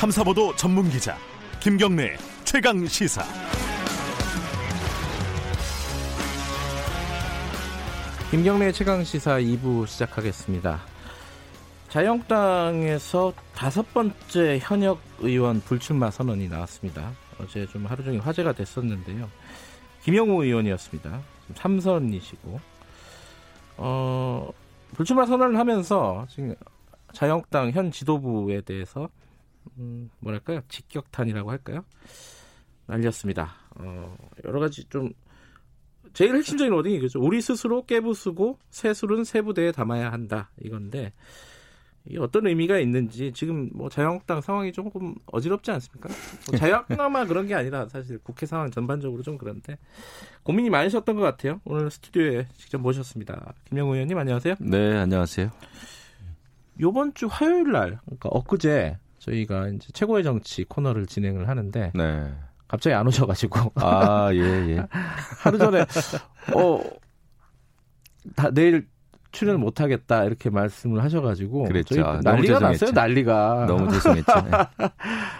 탐사보도 전문 기자 김경래 최강 시사. 김경래 최강 시사 2부 시작하겠습니다. 자유한국당에서 다섯 번째 현역 의원 불출마 선언이 나왔습니다. 어제 좀 하루 종일 화제가 됐었는데요. 김영우 의원이었습니다. 삼선이시고 어, 불출마 선언을 하면서 지금 자유한국당 현 지도부에 대해서 음, 뭐랄까요 직격탄이라고 할까요 날렸습니다. 어, 여러 가지 좀 제일 핵심적인 워딩이 이거죠. 우리 스스로 깨부수고 새술은 세부대에 담아야 한다 이건데 이 어떤 의미가 있는지 지금 뭐 자유한국당 상황이 조금 어지럽지 않습니까? 뭐 자유한국당만 그런 게 아니라 사실 국회 상황 전반적으로 좀 그런데 고민이 많으셨던 것 같아요. 오늘 스튜디오에 직접 모셨습니다. 김영우 의원님 안녕하세요. 네 안녕하세요. 요번 주 화요일 날 그러니까 엊그제 저희가 이제 최고의 정치 코너를 진행을 하는데 네. 갑자기 안 오셔가지고 아, 예, 예. 하루 전에 어 다, 내일 출연을 못 하겠다 이렇게 말씀을 하셔가지고 그랬죠. 저희 너무 난리가. 났어요 난리가 너무 죄송했죠. 예.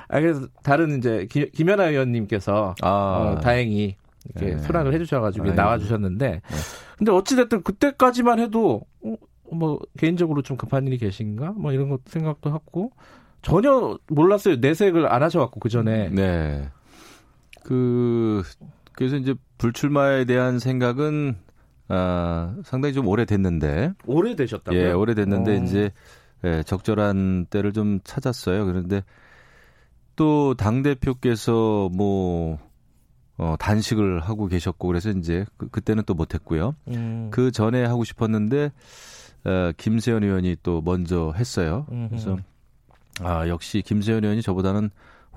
아 그래서 다른 이제 김, 김연아 의원님께서 아, 어, 다행히 이렇게 네. 수락을 해주셔가지고 아이고. 나와주셨는데 근데 어찌됐든 그때까지만 해도 어, 뭐 개인적으로 좀 급한 일이 계신가 뭐 이런 것 생각도 하고 전혀 몰랐어요 내색을 안 하셔갖고 그 전에 네. 그, 그래서 이제 불출마에 대한 생각은, 아, 상당히 좀 오래됐는데, 오래 되셨다고요? 예, 오래됐는데, 어. 이제, 예, 적절한 때를 좀 찾았어요. 그런데 또 당 대표께서 뭐, 어, 단식을 하고 계셨고, 그래서 이제 그, 그때는 또 못했고요. 음. 그 전에 하고 싶었는데, 어, 김세현 의원이 또 먼저 했어요. 그래서 아 역시 김세현 의원이 저보다는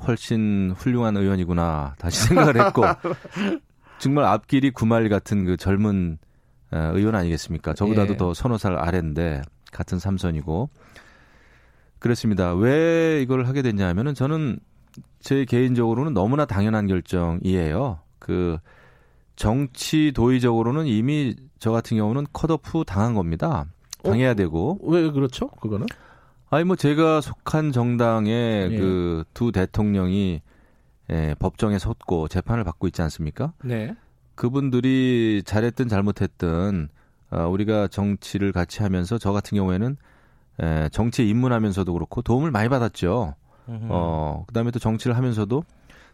훨씬 훌륭한 의원이구나 다시 생각을 했고 정말 앞길이 구말 같은 그 젊은 어, 의원 아니겠습니까? 저보다도 예. 더 서너 살 아래인데 같은 삼선이고 그렇습니다. 왜 이걸 하게 됐냐면은 저는 제 개인적으로는 너무나 당연한 결정이에요. 그 정치 도의적으로는 이미 저 같은 경우는 컷오프 당한 겁니다. 당해야 되고 왜 그렇죠? 그거는? 아니 뭐 제가 속한 정당의 예. 그두 대통령이 예, 법정에 섰고 재판을 받고 있지 않습니까? 네. 그분들이 잘했든 잘못했든 어, 우리가 정치를 같이 하면서 저 같은 경우에는 에, 정치에 입문하면서도 그렇고 도움을 많이 받았죠. 음. 어, 그다음에 또 정치를 하면서도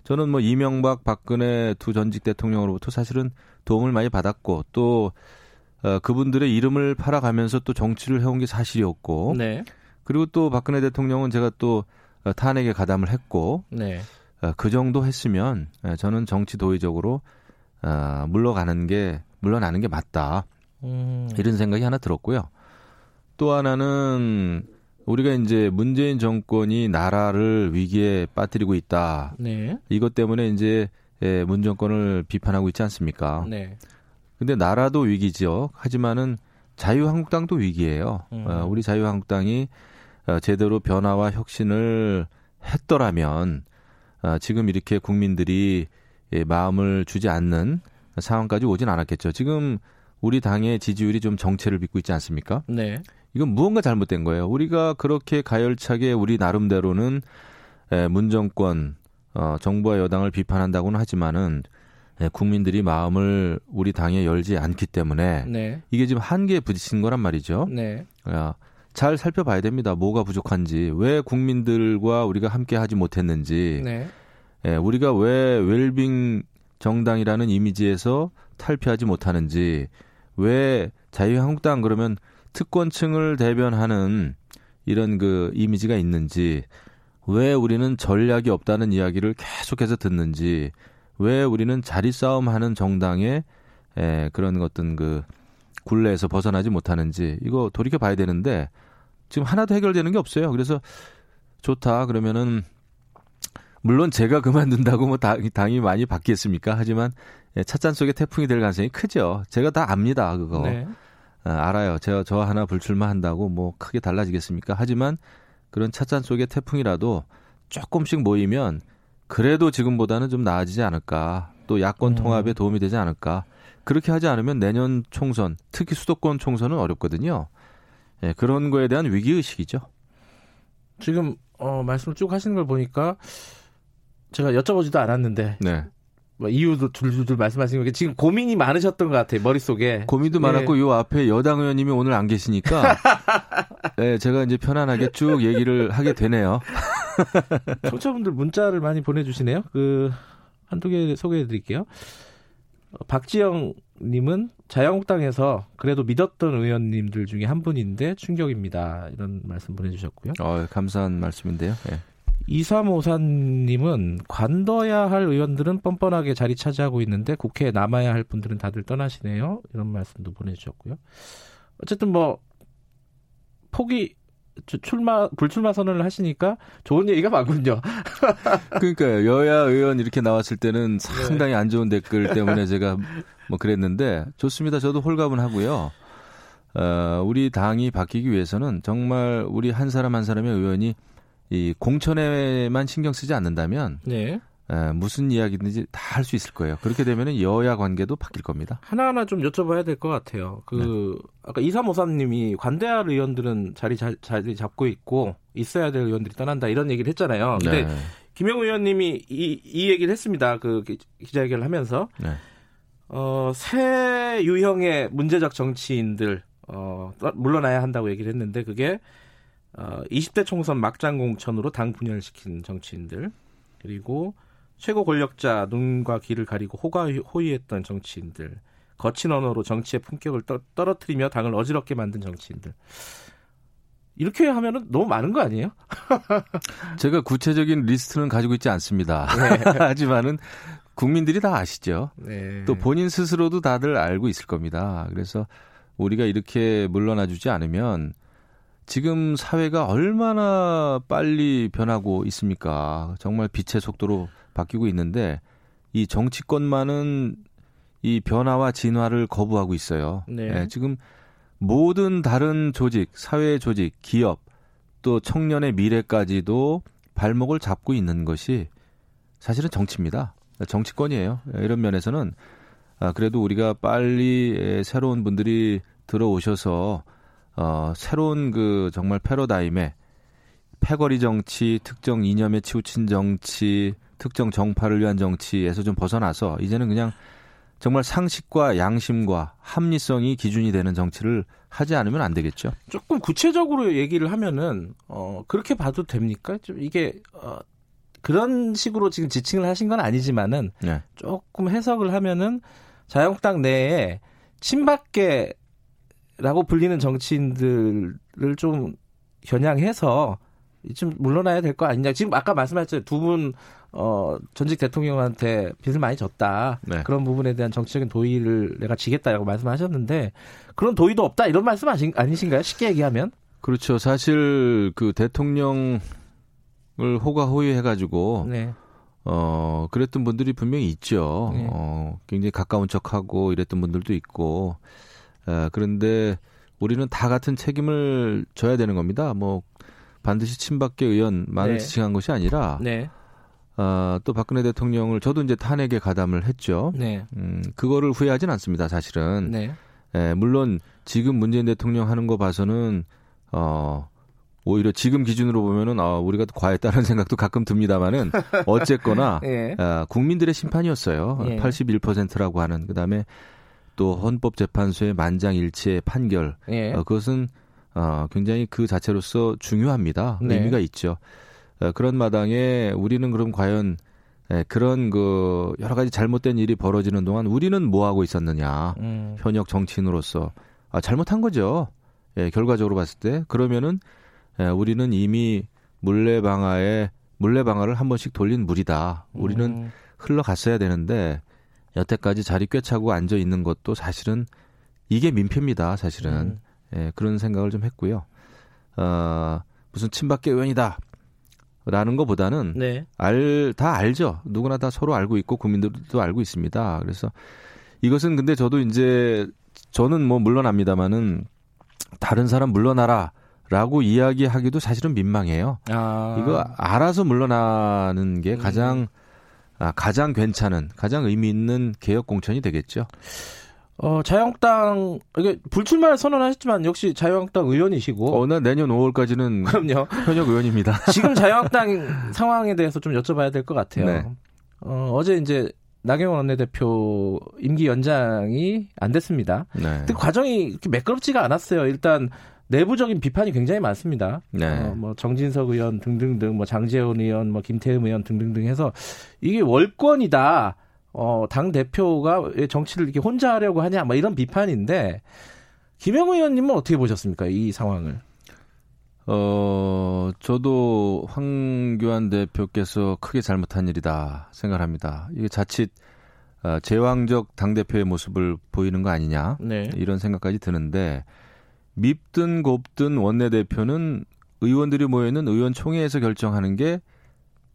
저는 뭐 이명박 박근혜 두 전직 대통령으로부터 사실은 도움을 많이 받았고 또 어, 그분들의 이름을 팔아가면서 또 정치를 해온 게 사실이었고 네. 그리고 또 박근혜 대통령은 제가 또 어, 탄핵에 가담을 했고 네. 어, 그 정도 했으면 에, 저는 정치 도의적으로 어, 물러가는 게 물러나는 게 맞다 음. 이런 생각이 하나 들었고요. 또 하나는 우리가 이제 문재인 정권이 나라를 위기에 빠뜨리고 있다. 네. 이것 때문에 이제 예, 문 정권을 비판하고 있지 않습니까? 네. 근데 나라도 위기죠. 하지만은 자유한국당도 위기예요. 음. 어, 우리 자유한국당이 어, 제대로 변화와 혁신을 했더라면 어, 지금 이렇게 국민들이 예, 마음을 주지 않는 상황까지 오진 않았겠죠. 지금 우리 당의 지지율이 좀 정체를 빚고 있지 않습니까? 네. 이건 무언가 잘못된 거예요. 우리가 그렇게 가열차게 우리 나름대로는 에, 문정권 어, 정부와 여당을 비판한다고는 하지만은 에, 국민들이 마음을 우리 당에 열지 않기 때문에 네. 이게 지금 한계에 부딪힌 거란 말이죠. 네. 야, 잘 살펴봐야 됩니다. 뭐가 부족한지, 왜 국민들과 우리가 함께 하지 못했는지, 네. 예, 우리가 왜 웰빙 정당이라는 이미지에서 탈피하지 못하는지, 왜 자유한국당 그러면 특권층을 대변하는 이런 그 이미지가 있는지, 왜 우리는 전략이 없다는 이야기를 계속해서 듣는지, 왜 우리는 자리 싸움하는 정당의 에, 그런 어떤 그 굴레에서 벗어나지 못하는지. 이거 돌이켜 봐야 되는데 지금 하나도 해결되는 게 없어요. 그래서 좋다 그러면은 물론 제가 그만둔다고 뭐 당, 당이 많이 바뀌겠습니까? 하지만 예, 찻잔 속에 태풍이 될 가능성이 크죠. 제가 다 압니다 그거 네. 아, 알아요. 제가 저 하나 불출마한다고 뭐 크게 달라지겠습니까? 하지만 그런 찻잔 속의 태풍이라도 조금씩 모이면 그래도 지금보다는 좀 나아지지 않을까. 또 야권 음. 통합에 도움이 되지 않을까. 그렇게 하지 않으면 내년 총선, 특히 수도권 총선은 어렵거든요. 예, 그런 거에 대한 위기 의식이죠. 지금 어, 말씀을 쭉 하시는 걸 보니까 제가 여쭤보지도 않았는데 네. 뭐 이유도 둘둘둘 말씀하시는 게 지금 고민이 많으셨던 것 같아요 머릿 속에 고민도 네. 많았고 요 앞에 여당 의원님이 오늘 안 계시니까 네, 제가 이제 편안하게 쭉 얘기를 하게 되네요. 청취자분들 문자를 많이 보내주시네요. 그 한두 개 소개해드릴게요. 어, 박지영 님은 자유한국당에서 그래도 믿었던 의원님들 중에 한 분인데 충격입니다. 이런 말씀 보내주셨고요. 어, 감사한 말씀인데요. 네. 2354님은 관둬야 할 의원들은 뻔뻔하게 자리 차지하고 있는데 국회에 남아야 할 분들은 다들 떠나시네요. 이런 말씀도 보내주셨고요. 어쨌든 뭐 포기 주- 출마 불출마 선언을 하시니까 좋은 얘기가 많군요. 그러니까 여야 의원 이렇게 나왔을 때는 네. 상당히 안 좋은 댓글 때문에 제가 뭐 그랬는데 좋습니다. 저도 홀가분하고요. 어, 우리 당이 바뀌기 위해서는 정말 우리 한 사람 한 사람의 의원이 이 공천에만 신경 쓰지 않는다면 네. 에, 무슨 이야기든지 다 할 수 있을 거예요. 그렇게 되면은 여야 관계도 바뀔 겁니다. 하나하나 좀 여쭤봐야 될 것 같아요. 그 아까 2353님이 관대할 의원들은 자리 자, 자리 잡고 있고 있어야 될 의원들이 떠난다 이런 얘기를 했잖아요. 근데 네. 김영우 의원님이 이, 이 얘기를 했습니다. 그 기- 기자회견을 하면서 네. 어, 새 유형의 문제적 정치인들 어, 떠- 물러나야 한다고 얘기를 했는데 그게 어, 20대 총선 막장 공천으로 당 분열시킨 정치인들 그리고 최고 권력자 눈과 귀를 가리고 호가호위했던 정치인들 거친 언어로 정치의 품격을 떠, 떨어뜨리며 당을 어지럽게 만든 정치인들 이렇게 하면은 너무 많은 거 아니에요? 제가 구체적인 리스트는 가지고 있지 않습니다. 네. 하지만은 국민들이 다 아시죠. 네. 또 본인 스스로도 다들 알고 있을 겁니다. 그래서 우리가 이렇게 물러나 주지 않으면 지금 사회가 얼마나 빨리 변하고 있습니까? 정말 빛의 속도로 바뀌고 있는데 이 정치권만은 이 변화와 진화를 거부하고 있어요. 네. 예, 지금 모든 다른 조직, 사회 조직, 기업 또 청년의 미래까지도 발목을 잡고 있는 것이 사실은 정치입니다. 정치권이에요. 예, 이런 면에서는 아, 그래도 우리가 빨리 예, 새로운 분들이 들어오셔서 어, 새로운 그 정말 패러다임에 패거리 정치, 특정 이념에 치우친 정치, 특정 정파를 위한 정치에서 좀 벗어나서 이제는 그냥 정말 상식과 양심과 합리성이 기준이 되는 정치를 하지 않으면 안 되겠죠. 조금 구체적으로 얘기를 하면은 어 그렇게 봐도 됩니까? 좀 이게 어 그런 식으로 지금 지칭을 하신 건 아니지만은 네. 조금 해석을 하면은 자유한국당 내에 친박계라고 불리는 정치인들을 좀 겨냥해서 좀 물러나야 될 거 아니냐. 지금 아까 말씀하셨죠. 두 분, 어, 전직 대통령한테 빚을 많이 졌다. 네. 그런 부분에 대한 정치적인 도의를 내가 지겠다라고 말씀하셨는데 그런 도의도 없다. 이런 말씀 아신, 아니신가요? 쉽게 얘기하면? 그렇죠. 사실 그 대통령을 호가호위해가지고 네. 어 그랬던 분들이 분명히 있죠. 네. 어 굉장히 가까운 척하고 이랬던 분들도 있고. 어, 그런데 우리는 다 같은 책임을 져야 되는 겁니다. 뭐 반드시 친박계 의원만을 네. 지칭한 것이 아니라 네. 아, 또 박근혜 대통령을 저도 이제 탄핵에 가담을 했죠. 네. 음, 그거를 후회하진 않습니다, 사실은. 네. 예, 물론 지금 문재인 대통령 하는 거 봐서는 어 오히려 지금 기준으로 보면은 아, 우리가 과했다는 생각도 가끔 듭니다만은 어쨌거나 예. 아, 국민들의 심판이었어요. 예. 81%라고 하는 그다음에 또 헌법재판소의 만장일치의 판결 예. 어, 그것은 어, 굉장히 그 자체로서 중요합니다. 네. 의미가 있죠. 어, 그런 마당에 우리는 그럼 과연 예, 그런 그 여러 가지 잘못된 일이 벌어지는 동안 우리는 뭐 하고 있었느냐? 음. 현역 정치인으로서 아, 잘못한 거죠. 예, 결과적으로 봤을 때 그러면은 예, 우리는 이미 물레 방아에 물레 방아를 한 번씩 돌린 물이다. 우리는 음. 흘러갔어야 되는데 여태까지 자리 꿰차고 앉아 있는 것도 사실은 이게 민폐입니다. 사실은 음. 예, 그런 생각을 좀 했고요. 어, 무슨 친박계 의원이다. 라는 것보다는 네. 알, 다 알죠. 누구나 다 서로 알고 있고 국민들도 알고 있습니다. 그래서 이것은 근데 저도 이제 저는 뭐 물러납니다만은 다른 사람 물러나라 라고 이야기하기도 사실은 민망해요. 아. 이거 알아서 물러나는 게 음. 가장 아, 가장 괜찮은 가장 의미 있는 개혁 공천이 되겠죠. 어, 자유한국당, 이게 불출마를 선언하셨지만 역시 자유한국당 의원이시고. 어, 나 내년 5월까지는 그럼요. 현역 의원입니다. 지금 자유한국당 상황에 대해서 좀 여쭤봐야 될 것 같아요. 네. 어, 어제 이제 나경원 원내대표 임기 연장이 안 됐습니다. 네. 근데 과정이 이렇게 매끄럽지가 않았어요. 일단 내부적인 비판이 굉장히 많습니다. 네. 어, 뭐 정진석 의원 등등등, 뭐 장재원 의원, 뭐 김태흠 의원 등등등 해서 이게 월권이다. 어, 당 대표가 왜 정치를 이렇게 혼자 하려고 하냐, 뭐 이런 비판인데 김영우 의원님은 어떻게 보셨습니까? 이 상황을. 어, 저도 황교안 대표께서 크게 잘못한 일이다 생각합니다. 이게 자칫 어, 제왕적 당대표의 모습을 보이는 거 아니냐. 네. 이런 생각까지 드는데 밉든 곱든 원내대표는 의원들이 모여있는 의원총회에서 결정하는 게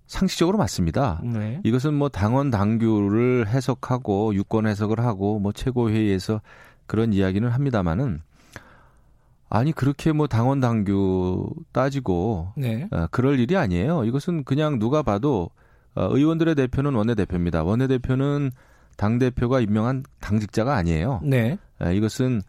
상식적으로 맞습니다. 네. 이것은 뭐 당원 당규를 해석하고 유권 해석을 하고 뭐 최고회의에서 그런 이야기는 합니다마는 아니 그렇게 뭐 당원 당규 따지고 네. 어, 그럴 일이 아니에요. 이것은 그냥 누가 봐도 어, 의원들의 대표는 원내 대표입니다. 원내 대표는 당 대표가 임명한 당직자가 아니에요. 네. 에, 이것은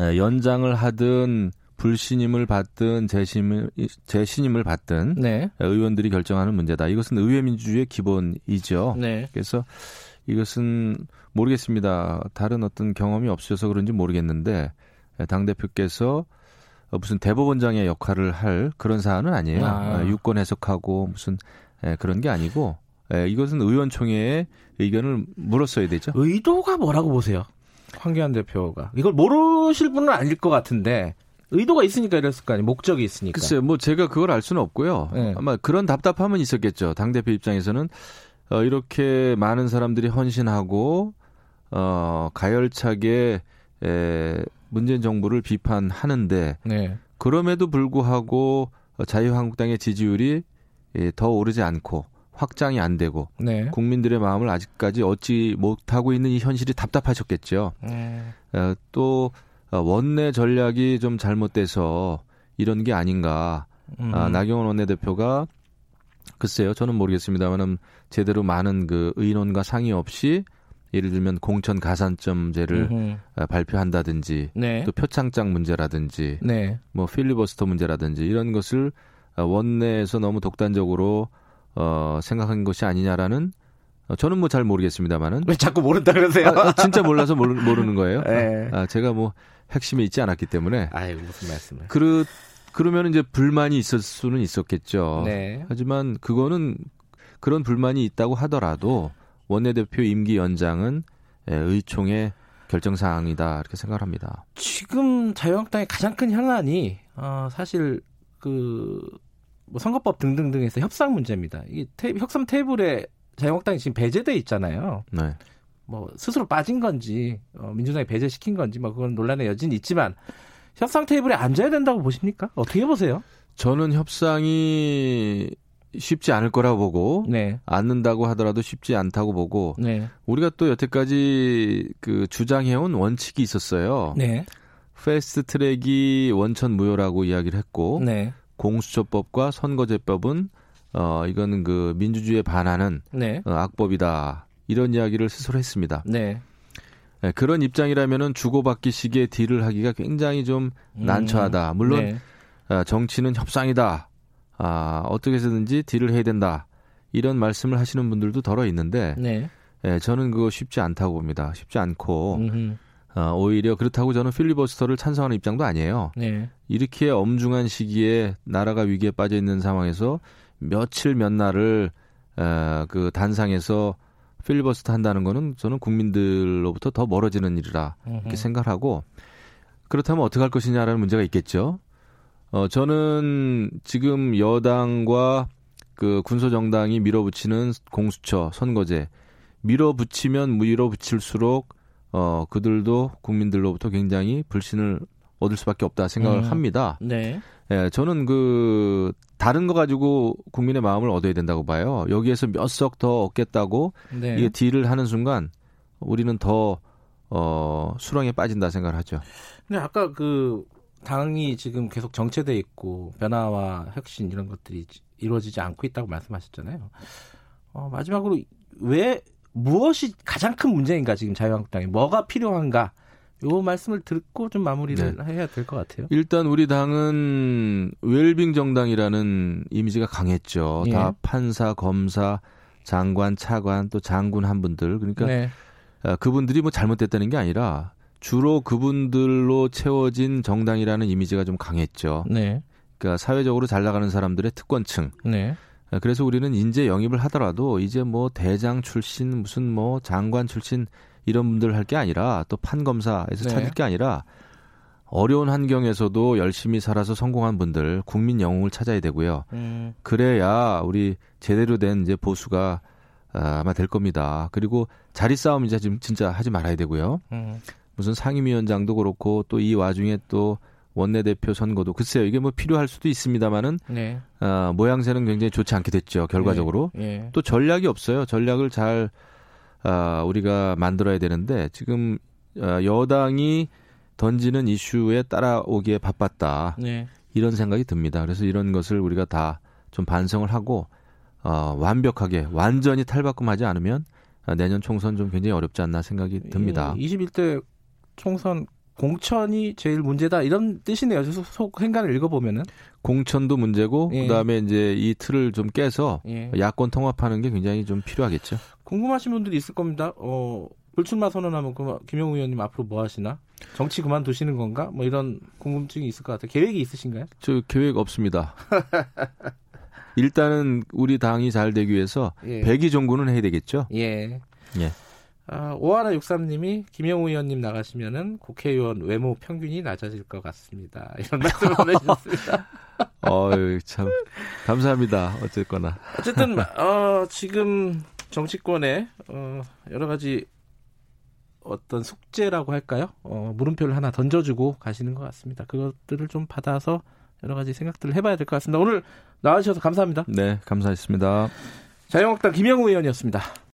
에, 연장을 하든 불신임을 받든 재심을 재신임을 받든 네. 의원들이 결정하는 문제다. 이것은 의회 민주주의의 기본이죠. 네. 그래서 이것은 모르겠습니다. 다른 어떤 경험이 없으셔서 그런지 모르겠는데 당 대표께서 무슨 대법원장의 역할을 할 그런 사안은 아니에요. 아. 유권 해석하고 무슨 에, 그런 게 아니고 에, 이것은 의원총회의 의견을 물었어야 되죠. 의도가 뭐라고 보세요? 황교안 대표가 이걸 모르실 분은 아닐 것 같은데 의도가 있으니까 이랬을 거 아니에요. 목적이 있으니까. 글쎄요, 뭐 제가 그걸 알 수는 없고요. 네. 아마 그런 답답함은 있었겠죠. 당 대표 입장에서는 어, 이렇게 많은 사람들이 헌신하고 어, 가열차게 에, 문재인 정부를 비판하는데 네. 그럼에도 불구하고 어, 자유한국당의 지지율이 예, 더 오르지 않고 확장이 안 되고 네. 국민들의 마음을 아직까지 얻지 못하고 있는 이 현실이 답답하셨겠죠. 음. 어, 또 어, 원내 전략이 좀 잘못돼서 이런 게 아닌가. 음. 아, 나경원 원내대표가 글쎄요, 저는 모르겠습니다만은 제대로 많은 그 의논과 상의 없이 예를 들면 공천 가산점제를 음흠. 어, 발표한다든지 네. 또 표창장 문제라든지 네. 뭐 필리버스터 문제라든지 이런 것을 어, 원내에서 너무 독단적으로 어, 생각한 것이 아니냐라는 어, 저는 뭐 잘 모르겠습니다만은 왜 자꾸 모른다 그러세요? 아, 아, 진짜 몰라서 모르, 모르 는 거예요. 네. 아, 제가 뭐 핵심에 있지 않았기 때문에 아유 무슨 말씀을? 그르 그러면 이제 불만이 있을 수는 있었겠죠. 네. 하지만 그거는 그런 불만이 있다고 하더라도 원내대표 임기 연장은 예, 의총의 결정 사항이다 이렇게 생각합니다. 지금 자유한국당의 가장 큰 현안이 어, 사실 그 뭐 선거법 등등등에서 협상 문제입니다. 이 테, 협상 테이블에 자유한국당이 지금 배제돼 있잖아요. 네. 뭐 스스로 빠진 건지 어, 민주당이 배제시킨 건지 뭐 그건 논란의 여지는 있지만 협상 테이블에 앉아야 된다고 보십니까? 어떻게 보세요? 저는 협상이 쉽지 않을 거라고 보고 네, 앉는다고 하더라도 쉽지 않다고 보고 네, 우리가 또 여태까지 그 주장해온 원칙이 있었어요. 네, 패스트 트랙이 원천 무효라고 이야기를 했고 네, 공수처법과 선거제법은 어 이거는 그 민주주의에 반하는 네, 어, 악법이다 이런 이야기를 스스로 했습니다. 네. 예, 그런 입장이라면은 주고받기 식의 딜을 하기가 굉장히 좀 음, 난처하다. 물론 네, 아, 정치는 협상이다. 아, 어떻게 해서든지 딜을 해야 된다. 이런 말씀을 하시는 분들도 덜어 있는데 네. 예, 저는 그거 쉽지 않다고 봅니다. 쉽지 않고 음흠, 어, 오히려 그렇다고 저는 필리버스터를 찬성하는 입장도 아니에요. 네. 이렇게 엄중한 시기에 나라가 위기에 빠져 있는 상황에서 며칠 몇 날을 어, 그 단상에서 필리버스터 한다는 거는 저는 국민들로부터 더 멀어지는 일이라 이렇게 음흠. 생각하고 그렇다면 어떻게 할 것이냐라는 문제가 있겠죠. 어, 저는 지금 여당과 그 군소 정당이 밀어붙이는 공수처, 선거제, 밀어붙이면 밀어붙일수록 어, 그들도 국민들로부터 굉장히 불신을 얻을 수밖에 없다 생각을 음. 합니다. 네. 예, 저는 그 다른 거 가지고 국민의 마음을 얻어야 된다고 봐요. 여기에서 몇 석 더 얻겠다고 네. 이게 딜을 하는 순간 우리는 더 어, 수렁에 빠진다 생각을 하죠. 근데 아까 그 당이 지금 계속 정체돼 있고 변화와 혁신 이런 것들이 이루어지지 않고 있다고 말씀하셨잖아요. 어, 마지막으로 왜 무엇이 가장 큰 문제인가 지금 자유한국당이 뭐가 필요한가 요 말씀을 듣고 좀 마무리를 네. 해야 될 것 같아요. 일단 우리 당은 웰빙 정당이라는 이미지가 강했죠. 예. 다 판사, 검사, 장관, 차관 또 장군 한 분들 그러니까 네. 아, 그분들이 뭐 잘못됐다는 게 아니라 주로 그분들로 채워진 정당이라는 이미지가 좀 강했죠. 네. 그러니까 사회적으로 잘 나가는 사람들의 특권층. 네. 아, 그래서 우리는 인재 영입을 하더라도 이제 뭐 대장 출신 무슨 뭐 장관 출신 이런 분들 할 게 아니라 또 판검사에서 네. 찾을 게 아니라 어려운 환경에서도 열심히 살아서 성공한 분들 국민 영웅을 찾아야 되고요. 음. 그래야 우리 제대로 된 이제 보수가 아, 아마 될 겁니다. 그리고 자리 싸움 이제 지금 진짜 하지 말아야 되고요. 음. 무슨 상임위원장도 그렇고 또 이 와중에 또 원내대표 선거도 글쎄요 이게 뭐 필요할 수도 있습니다만은 네. 어, 모양새는 굉장히 좋지 않게 됐죠 결과적으로 네. 네. 또 전략이 없어요 전략을 잘 어, 우리가 만들어야 되는데 지금 어, 여당이 던지는 이슈에 따라오기에 바빴다 네. 이런 생각이 듭니다 그래서 이런 것을 우리가 다 좀 반성을 하고 어, 완벽하게 완전히 탈바꿈하지 않으면 내년 총선 좀 굉장히 어렵지 않나 생각이 듭니다. 21대 총선 공천이 제일 문제다 이런 뜻이네요. 속 행간을 읽어보면은 공천도 문제고 예. 그다음에 이제 이 틀을 좀 깨서 예. 야권 통합하는 게 굉장히 좀 필요하겠죠. 궁금하신 분들이 있을 겁니다. 어, 불출마 선언하면 그 김영우 의원님 앞으로 뭐 하시나? 정치 그만두시는 건가? 뭐 이런 궁금증이 있을 것 같아요. 계획이 있으신가요? 저 계획 없습니다. 일단은 우리 당이 잘 되기 위해서 예. 백의 종군은 해야 되겠죠. 예. 예. 아, 오하나 육삼님이 김영우 의원님 나가시면은 국회의원 외모 평균이 낮아질 것 같습니다. 이런 말씀을 보내주셨습니다. 어유 참 감사합니다. 어쨌거나 어쨌든 어, 지금 정치권에 어, 여러 가지 어떤 숙제라고 할까요? 어, 물음표를 하나 던져주고 가시는 것 같습니다. 그것들을 좀 받아서 여러 가지 생각들을 해봐야 될 것 같습니다. 오늘 나와주셔서 감사합니다. 네, 감사했습니다. 자유한국당 김영우 의원이었습니다.